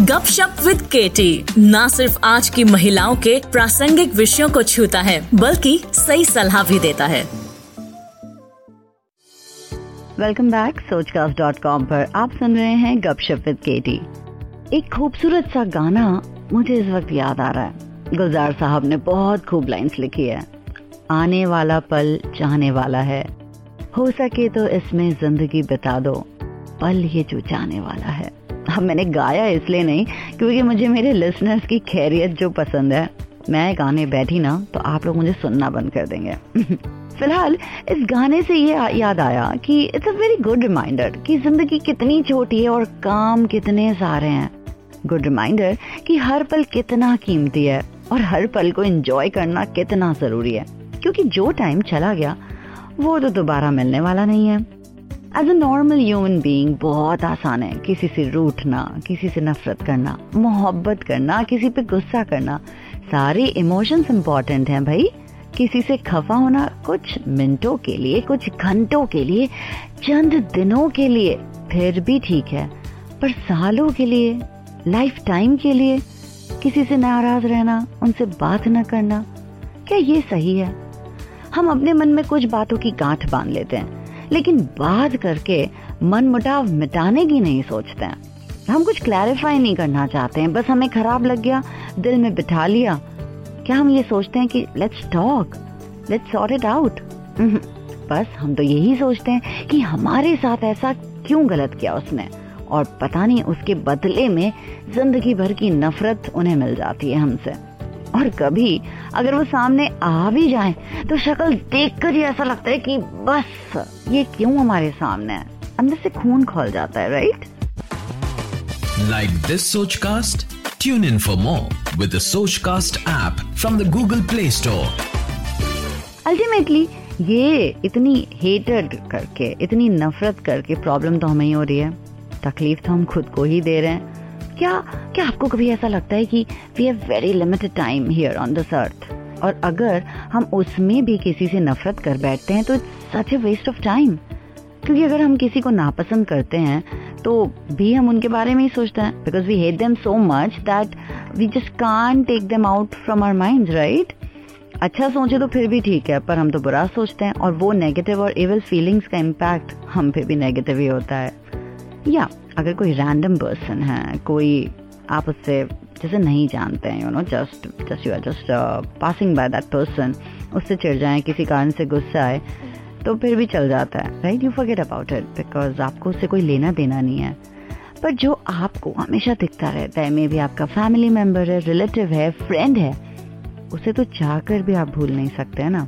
गपशप विद केटी न सिर्फ़ आज की महिलाओं के प्रासंगिक विषयों को छूता है, बल्कि सही सलाह भी देता है। Welcome back Sochcast dot com पर आप सुन रहे हैं गपशप विद केटी एक खूबसूरत सा गाना मुझे इस वक्त याद आ रहा है। गुलजार साहब ने बहुत खूब लाइंस लिखी है। आने वाला पल चाहने वाला है। हो सके तो इसमें ज़िंदगी बिता दो, पल ये जो जाने वाला है। अब मैंने गाया इसलिए नहीं, क्योंकि मुझे मेरे लिसनर्स की खैरियत जो पसंद है, मैं गाने बैठी ना तो आप लोग मुझे सुनना बंद कर देंगे। फ़िलहाल, इस गाने से ये याद आया कि it's a very good reminder कि ज़िंदगी कितनी छोटी है और काम कितने सारे हैं। गुड रिमाइंडर कि हर पल कितना कीमती है और हर पल को एंजॉय करना कितना ज़रूरी है। क्योंकि जो टाइम चला गया, वो तो दोबारा मिलने वाला नहीं है। As a normal human being बहुत आसान है किसी से रूठना, किसी से नफरत करना, मोहब्बत करना, किसी पे गुस्सा करना। सारे इमोशंस इंपॉर्टेंट हैं भाई। किसी से खफा होना कुछ मिनटों के लिए, कुछ घंटों के लिए, चंद दिनों के लिए, फिर भी ठीक है। पर सालों के लिए लाइफ टाइम के लिए, किसी से नाराज़ रहना, उनसे बात न करना, क्या ये सही है? हम अपने मन में कुछ बातों की गांठ बाँध लेते हैं। लेकिन बात करके मन मुटाव मिटाने की नहीं सोचते हैं। हम कुछ क्लैरिफाई नहीं करना चाहते हैं। बस हमें खराब लग गया, दिल में बिठा लिया। क्या हम ये सोचते हैं कि let's talk let's sort it out बस हम तो यही सोचते हैं कि हमारे साथ ऐसा क्यों गलत किया उसने? और पता नहीं उसके बदले में ज़िंदगी भर की नफरत उन्हें मिल जाती है हमसे। और कभी अगर वो सामने आ भी जाए तो शक्ल देखकर ही ऐसा लगता है कि बस ये क्यों हमारे सामने है? अंदर से खून खोल जाता है right like this Sochcast tune in for more with Sochcast app from the Google Play Store ultimately ये इतनी हेटेड करके इतनी नफरत करके प्रॉब्लम तो हमें ही हो रही है। तकलीफ़ तो हम खुद को ही दे रहे हैं। क्या क्या आपको कभी ऐसा लगता है कि we have very limited time here on this earth और अगर हम उसमें भी किसी से नफरत कर बैठते हैं तो it's such a waste of time क्योंकि अगर हम किसी को नापसंद करते हैं तो भी हम उनके बारे में ही सोचते हैं। Because we hate them so much that we just can't take them out from our mind right अच्छा सोचे तो फिर भी ठीक है, पर हम तो बुरा सोचते हैं। और वो नेगेटिव और एवल फीलिंग्स का इम्पैक्ट हम पे भी नेगेटिव ही होता है। या अगर कोई रैंडम पर्सन है, कोई आप उससे जैसे नहीं जानते हैं you know just just you are just passing by that person उससे चिड़ जाए, किसी कारण से गुस्सा आए तो फिर भी चल जाता है right you forget about it because आपको उससे कोई लेना देना नहीं है। पर जो आपको हमेशा दिखता रहता है मे भी आपका फैमिली मेंबर है रिलेटिव है फ्रेंड है, उसे तो चाहकर भी आप भूल नहीं सकते, है ना?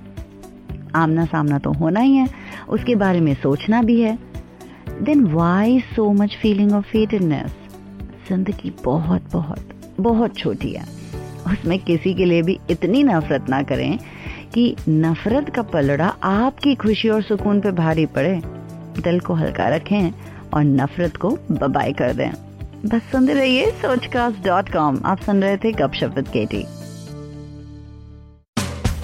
आमना सामना तो होना ही है, उसके बारे में सोचना भी है then why so much feeling of hatedness ज़िंदगी बहुत बहुत बहुत छोटी है। उसमें किसी के लिए भी इतनी नफरत ना करें कि नफरत का पलड़ा आपकी खुशी और सुकून पे भारी पड़े। दिल को हल्का रखें और नफरत को बबाई कर दें। बस सुनते रहिए सोचकास्ट डॉट कॉम आप सुन रहे थे गपशप विद केटी